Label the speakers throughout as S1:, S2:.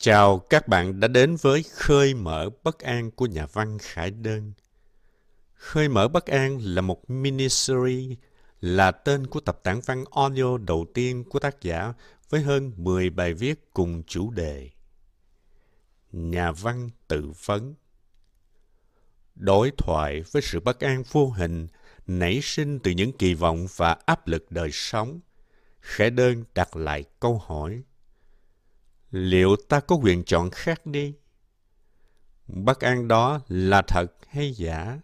S1: Chào các bạn đã đến với Khơi mở bất an của nhà văn Khải Đơn. Khơi mở bất an là một miniseries, là tên của tập tản văn audio đầu tiên của tác giả với hơn 10 bài viết cùng chủ đề. Nhà văn tự vấn Đối thoại với sự bất an vô hình nảy sinh từ những kỳ vọng và áp lực đời sống. Khải Đơn đặt lại câu hỏi liệu ta có quyền chọn khác đi? Bất an đó là thật hay giả?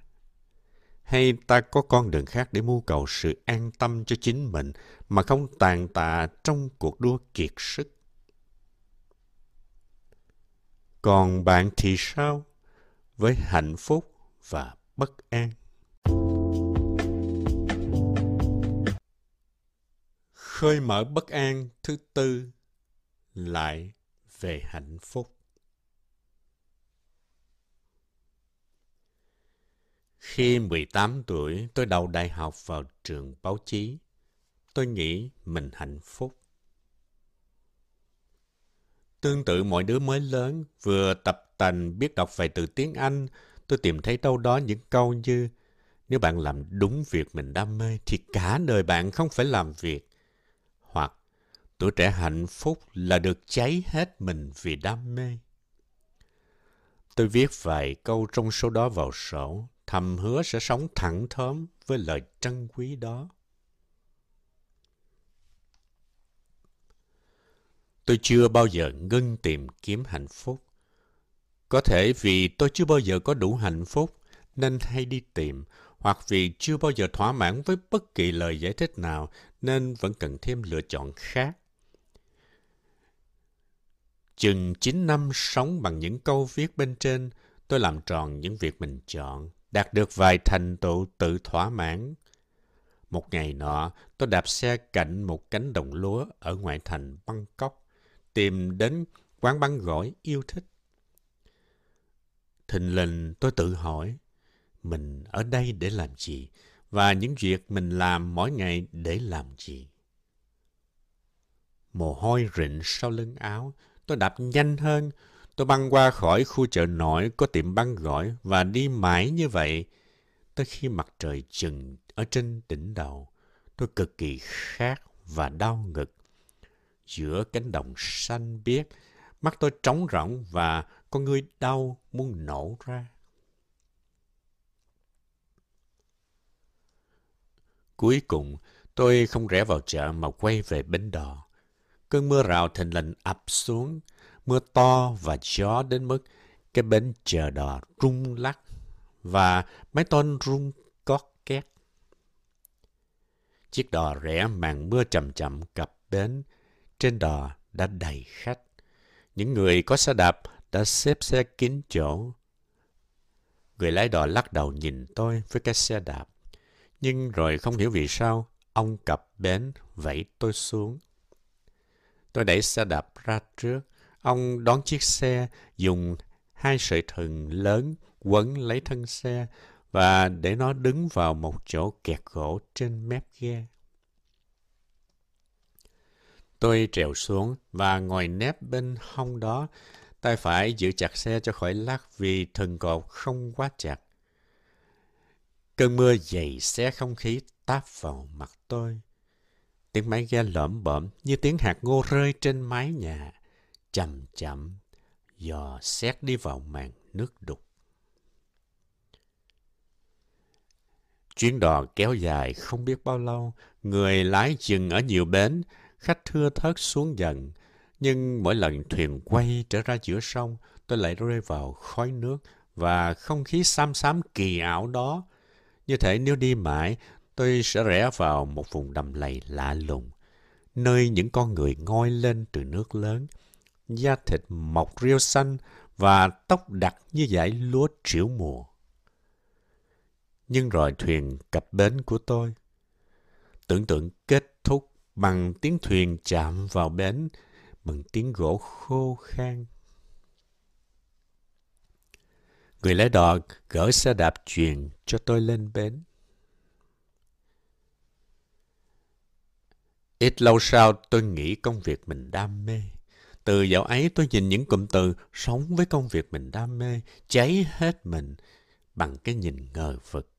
S1: Hay ta có con đường khác để mưu cầu sự an tâm cho chính mình mà không tàn tạ trong cuộc đua kiệt sức? Còn bạn thì sao với hạnh phúc và bất an? Khơi mở bất an thứ tư lại về hạnh phúc Khi 18 tuổi, tôi đầu đại học vào trường báo chí. Tôi nghĩ mình hạnh phúc. Tương tự mọi đứa mới lớn, vừa tập tành biết đọc vài từ tiếng Anh, tôi tìm thấy đâu đó những câu như nếu bạn làm đúng việc mình đam mê thì cả đời bạn không phải làm việc. Tuổi trẻ hạnh phúc là được cháy hết mình vì đam mê. Tôi viết vài câu trong số đó vào sổ, thầm hứa sẽ sống thẳng thớm với lời trân quý đó. Tôi chưa bao giờ ngưng tìm kiếm hạnh phúc. Có thể vì tôi chưa bao giờ có đủ hạnh phúc nên hay đi tìm, hoặc vì chưa bao giờ thỏa mãn với bất kỳ lời giải thích nào nên vẫn cần thêm lựa chọn khác. Chừng 9 năm sống bằng những câu viết bên trên, tôi làm tròn những việc mình chọn, đạt được vài thành tựu tự thỏa mãn. Một ngày nọ, tôi đạp xe cạnh một cánh đồng lúa ở ngoại thành Bangkok, tìm đến quán băng gỏi yêu thích. Thình lình tôi tự hỏi, mình ở đây để làm gì? Và những việc mình làm mỗi ngày để làm gì? Mồ hôi rịn sau lưng áo, Tôi đạp nhanh hơn. Tôi băng qua khỏi khu chợ nổi có tiệm băng gỏi và đi mãi như vậy. Tới khi mặt trời chừng ở trên đỉnh đầu, tôi cực kỳ khát và đau ngực. Giữa cánh đồng xanh biếc, mắt tôi trống rỗng và con người đau muốn nổ ra. Cuối cùng, tôi không rẽ vào chợ mà quay về bến đò. Cơn mưa rào thình lình ập xuống, mưa to và gió đến mức cái bến chờ đò rung lắc và mái tôn rung cót két. Chiếc đò rẽ màn mưa chậm chậm cập bến, trên đò đã đầy khách. Những người có xe đạp đã xếp xe kín chỗ. Người lái đò lắc đầu nhìn tôi với cái xe đạp. Nhưng rồi không hiểu vì sao, ông cập bến vẫy tôi xuống. Tôi đẩy xe đạp ra trước. Ông đón chiếc xe, dùng hai sợi thừng lớn quấn lấy thân xe và để nó đứng vào một chỗ kẹt gỗ trên mép ghe. Tôi trèo xuống và ngồi nép bên hông đó, tay phải giữ chặt xe cho khỏi lắc vì thừng cột không quá chặt. Cơn mưa dày xé không khí táp vào mặt tôi. Tiếng máy ghe lởm bởm như tiếng hạt ngô rơi trên mái nhà, chậm chậm, dò xét đi vào màn nước đục. Chuyến đò kéo dài không biết bao lâu, người lái dừng ở nhiều bến, khách thưa thớt xuống dần. Nhưng mỗi lần thuyền quay trở ra giữa sông, tôi lại rơi vào khói nước và không khí xám xám kỳ ảo đó. Như thể nếu đi mãi, tôi sẽ rẽ vào một vùng đầm lầy lạ lùng, nơi những con người ngoi lên từ nước lớn, da thịt mọc rêu xanh và tóc đặc như dải lúa triểu mùa. Nhưng rồi thuyền cập bến của tôi. Tưởng tượng kết thúc bằng tiếng thuyền chạm vào bến, bằng tiếng gỗ khô khan. Người lái đò gỡ xe đạp chuyền cho tôi lên bến. Ít lâu sau tôi nghĩ công việc mình đam mê. Từ dạo ấy tôi nhìn những cụm từ sống với công việc mình đam mê, cháy hết mình bằng cái nhìn ngờ vực.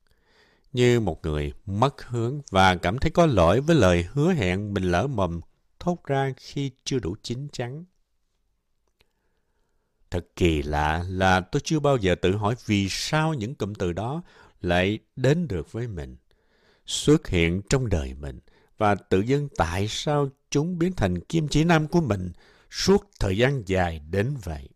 S1: Như một người mất hướng và cảm thấy có lỗi với lời hứa hẹn mình lỡ mầm thốt ra khi chưa đủ chín chắn. Thật kỳ lạ là tôi chưa bao giờ tự hỏi vì sao những cụm từ đó lại đến được với mình, xuất hiện trong đời mình và tự dưng tại sao chúng biến thành kim chỉ nam của mình suốt thời gian dài đến vậy.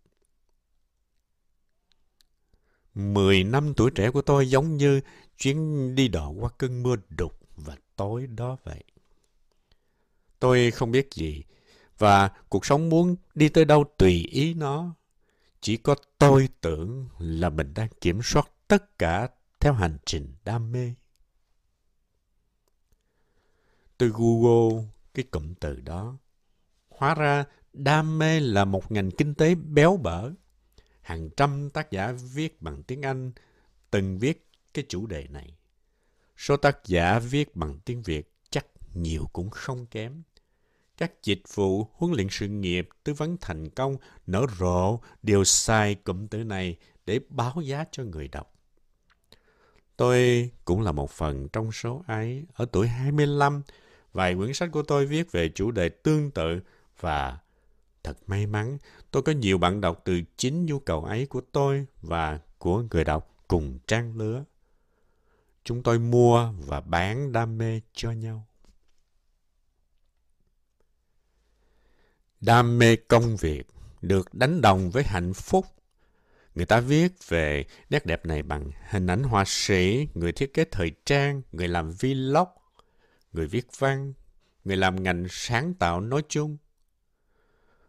S1: Mười năm tuổi trẻ của tôi giống như chuyến đi đò qua cơn mưa đục và tối đó vậy. Tôi không biết gì, và cuộc sống muốn đi tới đâu tùy ý nó. Chỉ có tôi tưởng là mình đang kiểm soát tất cả theo hành trình đam mê. Tôi Google cái cụm từ đó. Hóa ra đam mê là một ngành kinh tế béo bở. Hàng trăm tác giả viết bằng tiếng Anh từng viết cái chủ đề này. Số tác giả viết bằng tiếng Việt chắc nhiều cũng không kém. Các dịch vụ huấn luyện sự nghiệp, tư vấn thành công nở rộ đều xài cụm từ này để báo giá cho người đọc. Tôi cũng là một phần trong số ấy. Ở tuổi 25, vài quyển sách của tôi viết về chủ đề tương tự và thật may mắn tôi có nhiều bạn đọc từ chính nhu cầu ấy của tôi và của người đọc cùng trang lứa. Chúng tôi mua và bán đam mê cho nhau. Đam mê công việc được đánh đồng với hạnh phúc. Người ta viết về nét đẹp này bằng hình ảnh họa sĩ, người thiết kế thời trang, người làm vlog, người viết văn, người làm ngành sáng tạo nói chung.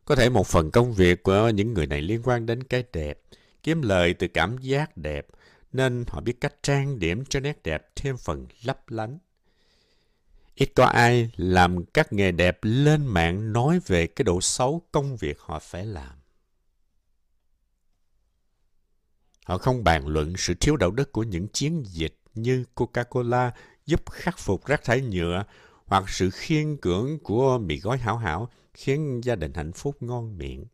S1: Có thể một phần công việc của những người này liên quan đến cái đẹp, kiếm lời từ cảm giác đẹp, nên họ biết cách trang điểm cho nét đẹp thêm phần lấp lánh. Ít có ai làm các nghề đẹp lên mạng nói về cái độ xấu công việc họ phải làm. Họ không bàn luận sự thiếu đạo đức của những chiến dịch như Coca-Cola giúp khắc phục rác thải nhựa hoặc sự khiên cưỡng của mì gói hảo hảo khiến gia đình hạnh phúc ngon miệng.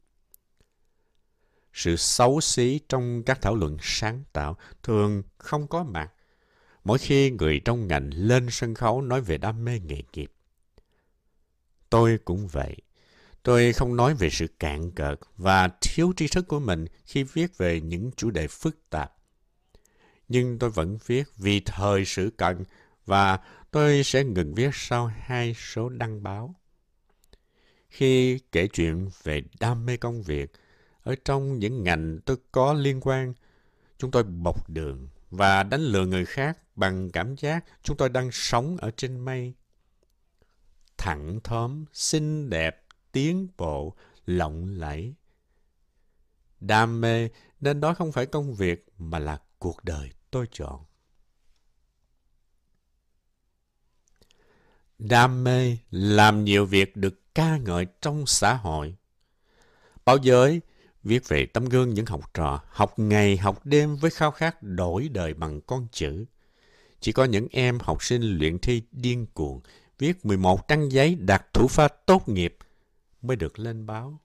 S1: Sự xấu xí trong các thảo luận sáng tạo thường không có mặt mỗi khi người trong ngành lên sân khấu nói về đam mê nghề nghiệp. Tôi cũng vậy. Tôi không nói về sự cạn cợt và thiếu tri thức của mình khi viết về những chủ đề phức tạp. Nhưng tôi vẫn viết vì thời sự cần và tôi sẽ ngừng viết sau hai số đăng báo. Khi kể chuyện về đam mê công việc, ở trong những ngành tôi có liên quan, chúng tôi bọc đường và đánh lừa người khác bằng cảm giác chúng tôi đang sống ở trên mây. Thẳng thớm, xinh đẹp, tiến bộ, lộng lẫy. Đam mê nên đó không phải công việc mà là cuộc đời tôi chọn. Đam mê làm nhiều việc được ca ngợi trong xã hội. Báo giới viết về tấm gương những học trò học ngày học đêm với khao khát đổi đời bằng con chữ. Chỉ có những em học sinh luyện thi điên cuồng, viết 11 trang giấy đạt thủ pha tốt nghiệp mới được lên báo.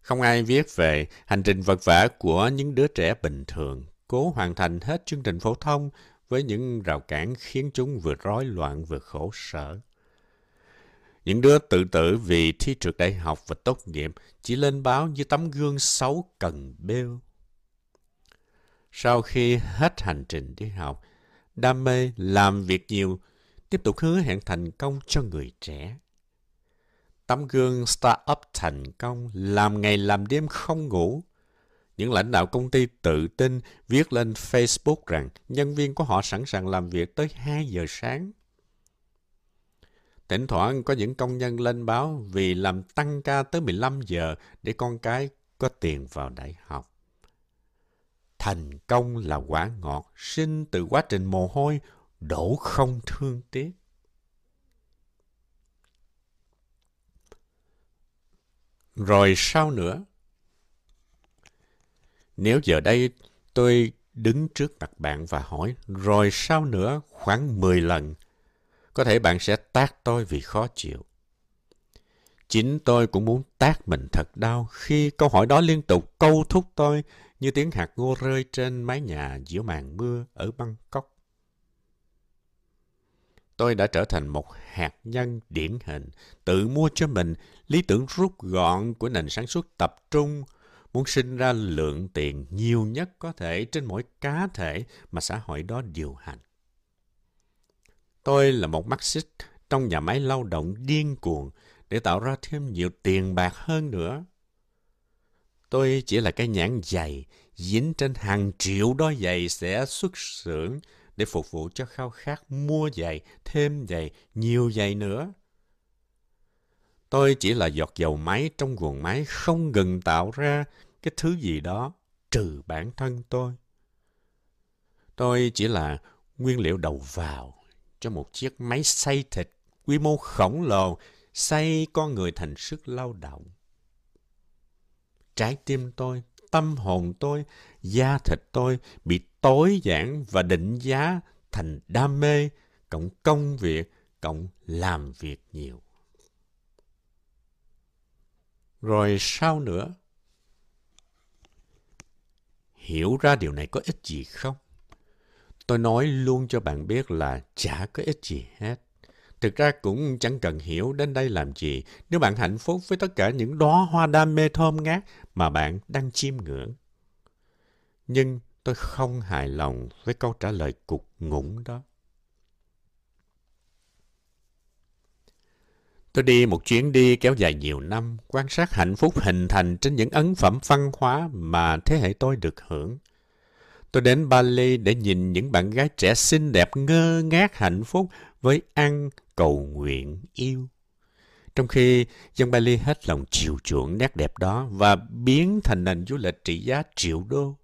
S1: Không ai viết về hành trình vật vả của những đứa trẻ bình thường, cố hoàn thành hết chương trình phổ thông với những rào cản khiến chúng vừa rối loạn vừa khổ sở. Những đứa tự tử vì thi trượt đại học và tốt nghiệp chỉ lên báo như tấm gương xấu cần bêu. Sau khi hết hành trình đi học, đam mê làm việc nhiều, tiếp tục hứa hẹn thành công cho người trẻ. Tấm gương startup thành công, làm ngày làm đêm không ngủ. Những lãnh đạo công ty tự tin viết lên Facebook rằng nhân viên của họ sẵn sàng làm việc tới 2 giờ sáng. Thỉnh thoảng có những công nhân lên báo vì làm tăng ca tới 15 giờ để con cái có tiền vào đại học. Thành công là quả ngọt, sinh từ quá trình mồ hôi, đổ không thương tiếc. Rồi sao nữa? Nếu giờ đây tôi đứng trước mặt bạn và hỏi, rồi sao nữa khoảng 10 lần, có thể bạn sẽ tát tôi vì khó chịu. Chính tôi cũng muốn tác mình thật đau khi câu hỏi đó liên tục câu thúc tôi như tiếng hạt ngô rơi trên mái nhà giữa màn mưa ở Bangkok. Tôi đã trở thành một hạt nhân điển hình, tự mua cho mình lý tưởng rút gọn của nền sản xuất tập trung, muốn sinh ra lượng tiền nhiều nhất có thể trên mỗi cá thể mà xã hội đó điều hành. Tôi là một Marxist trong nhà máy lao động điên cuồng để tạo ra thêm nhiều tiền bạc hơn nữa. Tôi chỉ là cái nhãn giày dính trên hàng triệu đôi giày sẽ xuất xưởng để phục vụ cho khao khát mua giày, thêm giày, nhiều giày nữa. Tôi chỉ là giọt dầu máy trong guồng máy không ngừng tạo ra cái thứ gì đó trừ bản thân tôi. Tôi chỉ là nguyên liệu đầu vào cho một chiếc máy xay thịt quy mô khổng lồ xây con người thành sức lao động. Trái tim tôi, tâm hồn tôi, da thịt tôi bị tối giản và định giá thành đam mê, cộng công việc, cộng làm việc nhiều. Rồi sao nữa? Hiểu ra điều này có ích gì không? Tôi nói luôn cho bạn biết là chả có ích gì hết. Thực ra cũng chẳng cần hiểu đến đây làm gì nếu bạn hạnh phúc với tất cả những đóa hoa đam mê thơm ngát mà bạn đang chiêm ngưỡng. Nhưng tôi không hài lòng với câu trả lời cục ngủng đó. Tôi đi một chuyến đi kéo dài nhiều năm, quan sát hạnh phúc hình thành trên những ấn phẩm văn hóa mà thế hệ tôi được hưởng. Tôi đến Bali để nhìn những bạn gái trẻ xinh đẹp ngơ ngác hạnh phúc với ăn, cầu nguyện, yêu. Trong khi dân Bali hết lòng chiều chuộng nét đẹp đó và biến thành nền du lịch trị giá triệu đô.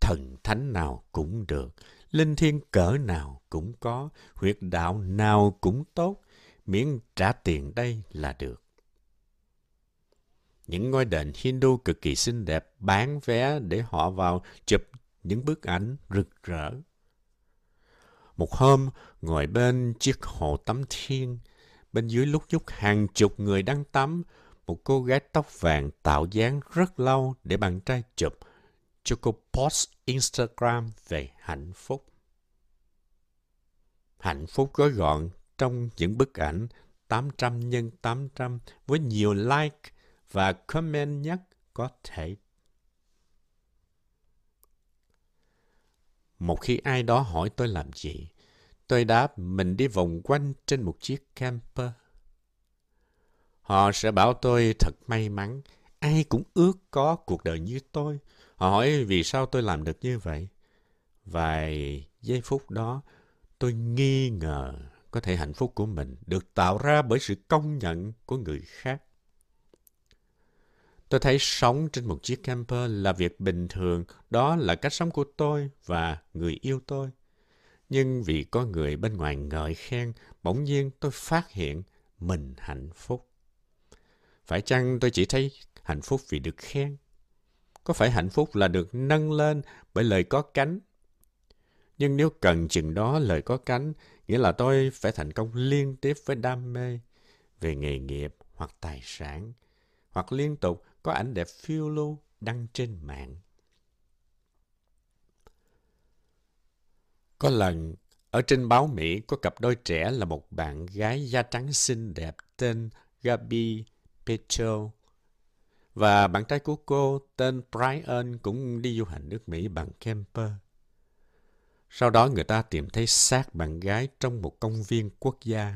S1: Thần thánh nào cũng được, linh thiêng cỡ nào cũng có, huyệt đạo nào cũng tốt, miễn trả tiền đây là được. Những ngôi đền Hindu cực kỳ xinh đẹp bán vé để họ vào chụp những bức ảnh rực rỡ. Một hôm, ngồi bên chiếc hồ tắm thiên, bên dưới lúc nhúc hàng chục người đang tắm, một cô gái tóc vàng tạo dáng rất lâu để bạn trai chụp cho cô post Instagram về hạnh phúc. Hạnh phúc gói gọn trong những bức ảnh 800 x 800 với nhiều like và comment nhất có thể Một khi ai đó hỏi tôi làm gì, tôi đáp mình đi vòng quanh trên một chiếc camper. Họ sẽ bảo tôi thật may mắn, ai cũng ước có cuộc đời như tôi. Họ hỏi vì sao tôi làm được như vậy. Vài giây phút đó, tôi nghi ngờ có thể hạnh phúc của mình được tạo ra bởi sự công nhận của người khác. Tôi thấy sống trên một chiếc camper là việc bình thường, đó là cách sống của tôi và người yêu tôi. Nhưng vì có người bên ngoài ngợi khen, bỗng nhiên tôi phát hiện mình hạnh phúc. Phải chăng tôi chỉ thấy hạnh phúc vì được khen? Có phải hạnh phúc là được nâng lên bởi lời có cánh? Nhưng nếu cần chừng đó lời có cánh, nghĩa là tôi phải thành công liên tiếp với đam mê về nghề nghiệp hoặc tài sản, hoặc liên tục có ảnh đẹp phiêu lưu đăng trên mạng. Có lần, ở trên báo Mỹ có cặp đôi trẻ là một bạn gái da trắng xinh đẹp tên Gabi Petro và bạn trai của cô tên Brian cũng đi du hành nước Mỹ bằng camper. Sau đó người ta tìm thấy xác bạn gái trong một công viên quốc gia.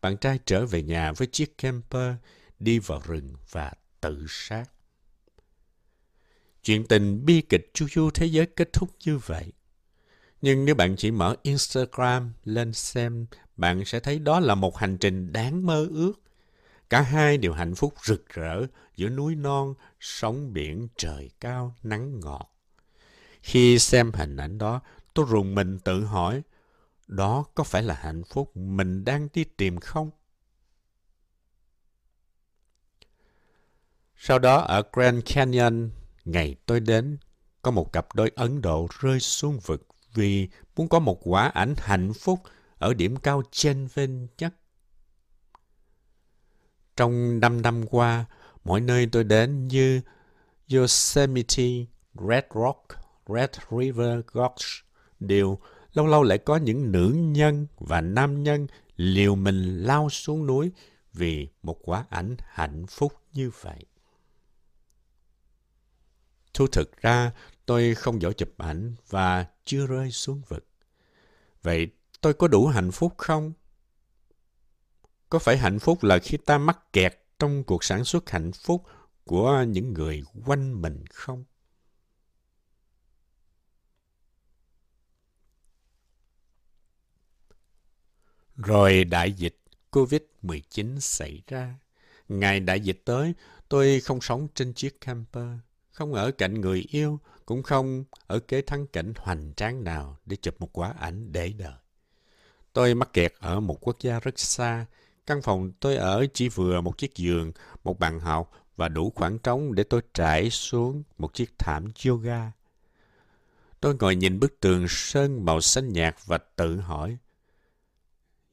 S1: Bạn trai trở về nhà với chiếc camper, đi vào rừng và tự sát. Chuyện tình bi kịch chu du thế giới kết thúc như vậy. Nhưng nếu bạn chỉ mở Instagram lên xem, bạn sẽ thấy đó là một hành trình đáng mơ ước. Cả hai đều hạnh phúc rực rỡ giữa núi non, sóng biển, trời cao, nắng ngọt. Khi xem hình ảnh đó, tôi rùng mình tự hỏi, đó có phải là hạnh phúc mình đang đi tìm không? Sau đó ở Grand Canyon, ngày tôi đến, có một cặp đôi Ấn Độ rơi xuống vực vì muốn có một quả ảnh hạnh phúc ở điểm cao trên vinh nhất. Trong năm năm qua, mỗi nơi tôi đến như Yosemite, Red Rock, Red River Gorge đều lâu lâu lại có những nữ nhân và nam nhân liều mình lao xuống núi vì một quả ảnh hạnh phúc như vậy. Thu thực ra, tôi không giỏi chụp ảnh và chưa rơi xuống vực. Vậy tôi có đủ hạnh phúc không? Có phải hạnh phúc là khi ta mắc kẹt trong cuộc sản xuất hạnh phúc của những người quanh mình không? Rồi đại dịch COVID-19 xảy ra. Ngày đại dịch tới, tôi không sống trên chiếc camper, không ở cạnh người yêu, cũng không ở kế thắng cảnh hoành tráng nào để chụp một quả ảnh để đời. Tôi mắc kẹt ở một quốc gia rất xa. Căn phòng tôi ở chỉ vừa một chiếc giường, một bàn học và đủ khoảng trống để tôi trải xuống một chiếc thảm yoga. Tôi ngồi nhìn bức tường sơn màu xanh nhạt và tự hỏi,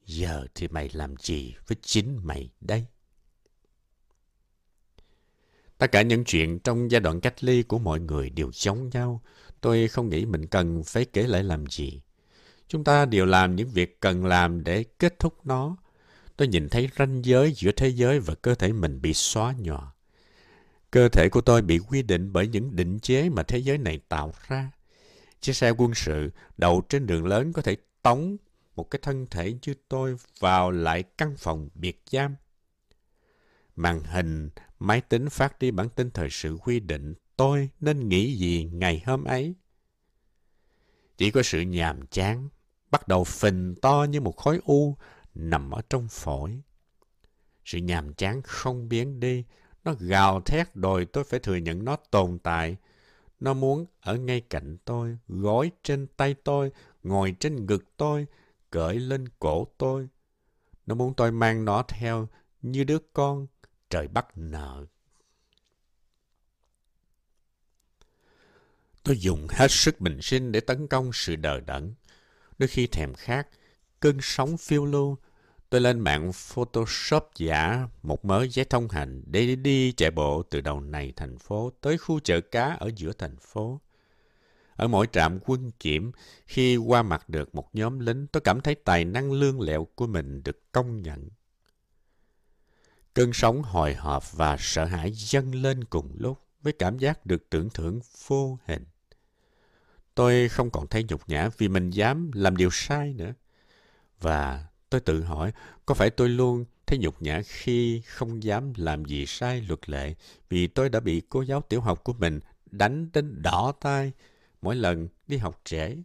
S1: giờ thì mày làm gì với chính mày đây? Tất cả những chuyện trong giai đoạn cách ly của mọi người đều giống nhau. Tôi không nghĩ mình cần phải kể lại làm gì. Chúng ta đều làm những việc cần làm để kết thúc nó. Tôi nhìn thấy ranh giới giữa thế giới và cơ thể mình bị xóa nhòa. Cơ thể của tôi bị quy định bởi những định chế mà thế giới này tạo ra. Chiếc xe quân sự đậu trên đường lớn có thể tống một cái thân thể như tôi vào lại căn phòng biệt giam. Màn hình, máy tính phát đi bản tin thời sự quy định tôi nên nghĩ gì ngày hôm ấy. Chỉ có sự nhàm chán, bắt đầu phình to như một khối u nằm ở trong phổi. Sự nhàm chán không biến đi, nó gào thét đòi tôi phải thừa nhận nó tồn tại. Nó muốn ở ngay cạnh tôi, gối trên tay tôi, ngồi trên ngực tôi, cởi lên cổ tôi. Nó muốn tôi mang nó theo như đứa con trời bắt nợ. Tôi dùng hết sức bình sinh để tấn công sự đờ đẫn. Đôi khi thèm khát, cơn sóng phiêu lưu, tôi lên mạng Photoshop giả một mớ giấy thông hành để đi chạy bộ từ đầu này thành phố tới khu chợ cá ở giữa thành phố. Ở mỗi trạm quân kiểm, khi qua mặt được một nhóm lính, tôi cảm thấy tài năng lương lẹo của mình được công nhận. Cơn sóng hồi hộp và sợ hãi dâng lên cùng lúc với cảm giác được tưởng thưởng vô hình. Tôi không còn thấy nhục nhã vì mình dám làm điều sai nữa. Và tôi tự hỏi, có phải tôi luôn thấy nhục nhã khi không dám làm gì sai luật lệ vì tôi đã bị cô giáo tiểu học của mình đánh đến đỏ tai mỗi lần đi học trễ.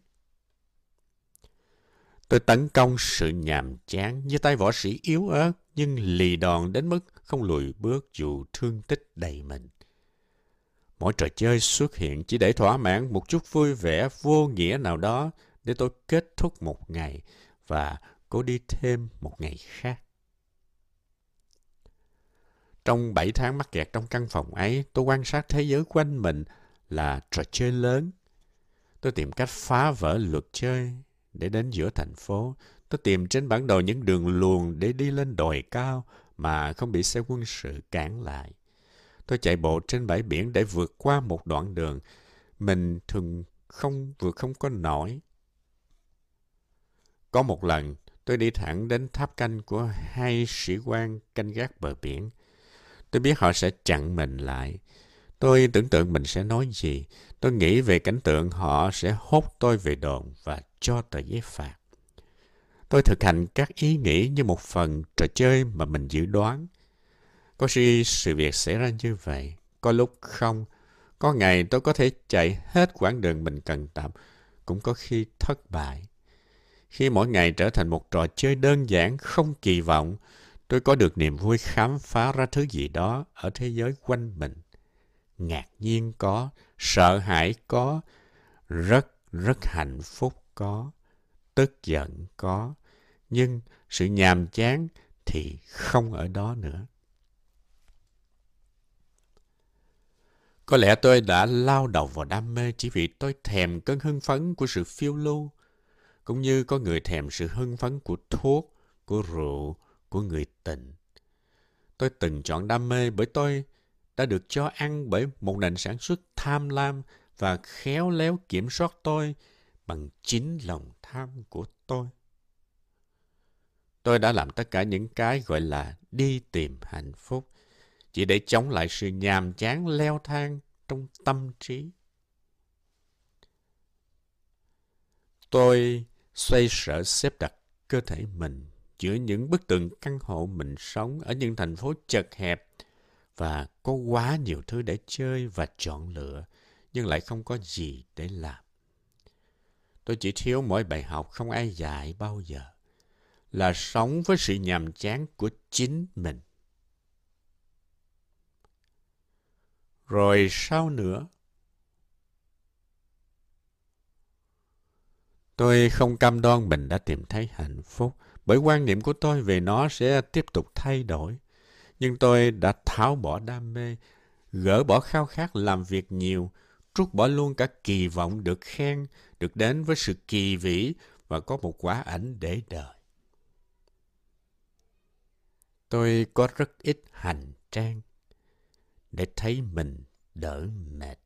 S1: Tôi tấn công sự nhàm chán như tay võ sĩ yếu ớt nhưng lì đòn đến mức không lùi bước dù thương tích đầy mình. Mỗi trò chơi xuất hiện chỉ để thỏa mãn một chút vui vẻ vô nghĩa nào đó để tôi kết thúc một ngày và cố đi thêm một ngày khác. Trong 7 tháng mắc kẹt trong căn phòng ấy, tôi quan sát thế giới quanh mình là trò chơi lớn. Tôi tìm cách phá vỡ luật chơi để đến giữa thành phố. Tôi tìm trên bản đồ những đường luồng để đi lên đồi cao mà không bị xe quân sự cản lại. Tôi chạy bộ trên bãi biển để vượt qua một đoạn đường mình thường không vượt không có nổi. Có một lần, tôi đi thẳng đến tháp canh của hai sĩ quan canh gác bờ biển. Tôi biết họ sẽ chặn mình lại. Tôi tưởng tượng mình sẽ nói gì. Tôi nghĩ về cảnh tượng họ sẽ hốt tôi về đồn và cho tờ giấy phạt. Tôi thực hành các ý nghĩ như một phần trò chơi mà mình dự đoán. Có khi sự việc xảy ra như vậy, có lúc không. Có ngày tôi có thể chạy hết quãng đường mình cần tập, cũng có khi thất bại. Khi mỗi ngày trở thành một trò chơi đơn giản, không kỳ vọng, tôi có được niềm vui khám phá ra thứ gì đó ở thế giới quanh mình. Ngạc nhiên có, sợ hãi có, rất, rất hạnh phúc có, tức giận có, nhưng sự nhàm chán thì không ở đó nữa. Có lẽ tôi đã lao đầu vào đam mê chỉ vì tôi thèm cơn hưng phấn của sự phiêu lưu, cũng như có người thèm sự hưng phấn của thuốc, của rượu, của người tình. Tôi từng chọn đam mê bởi tôi đã được cho ăn bởi một nền sản xuất tham lam và khéo léo kiểm soát tôi bằng chính lòng tham của tôi. Tôi đã làm tất cả những cái gọi là đi tìm hạnh phúc, chỉ để chống lại sự nhàm chán leo thang trong tâm trí. Tôi xoay sở xếp đặt cơ thể mình giữa những bức tường căn hộ mình sống ở những thành phố chật hẹp và có quá nhiều thứ để chơi và chọn lựa, nhưng lại không có gì để làm. Tôi chỉ thiếu mỗi bài học không ai dạy bao giờ, là sống với sự nhàm chán của chính mình. Rồi sao nữa? Tôi không cam đoan mình đã tìm thấy hạnh phúc, bởi quan niệm của tôi về nó sẽ tiếp tục thay đổi nhưng tôi đã tháo bỏ đam mê, gỡ bỏ khao khát làm việc nhiều, trút bỏ luôn cả kỳ vọng được khen, được đến với sự kỳ vĩ và có một quả ảnh để đời. Tôi có rất ít hành trang để thấy mình đỡ mệt.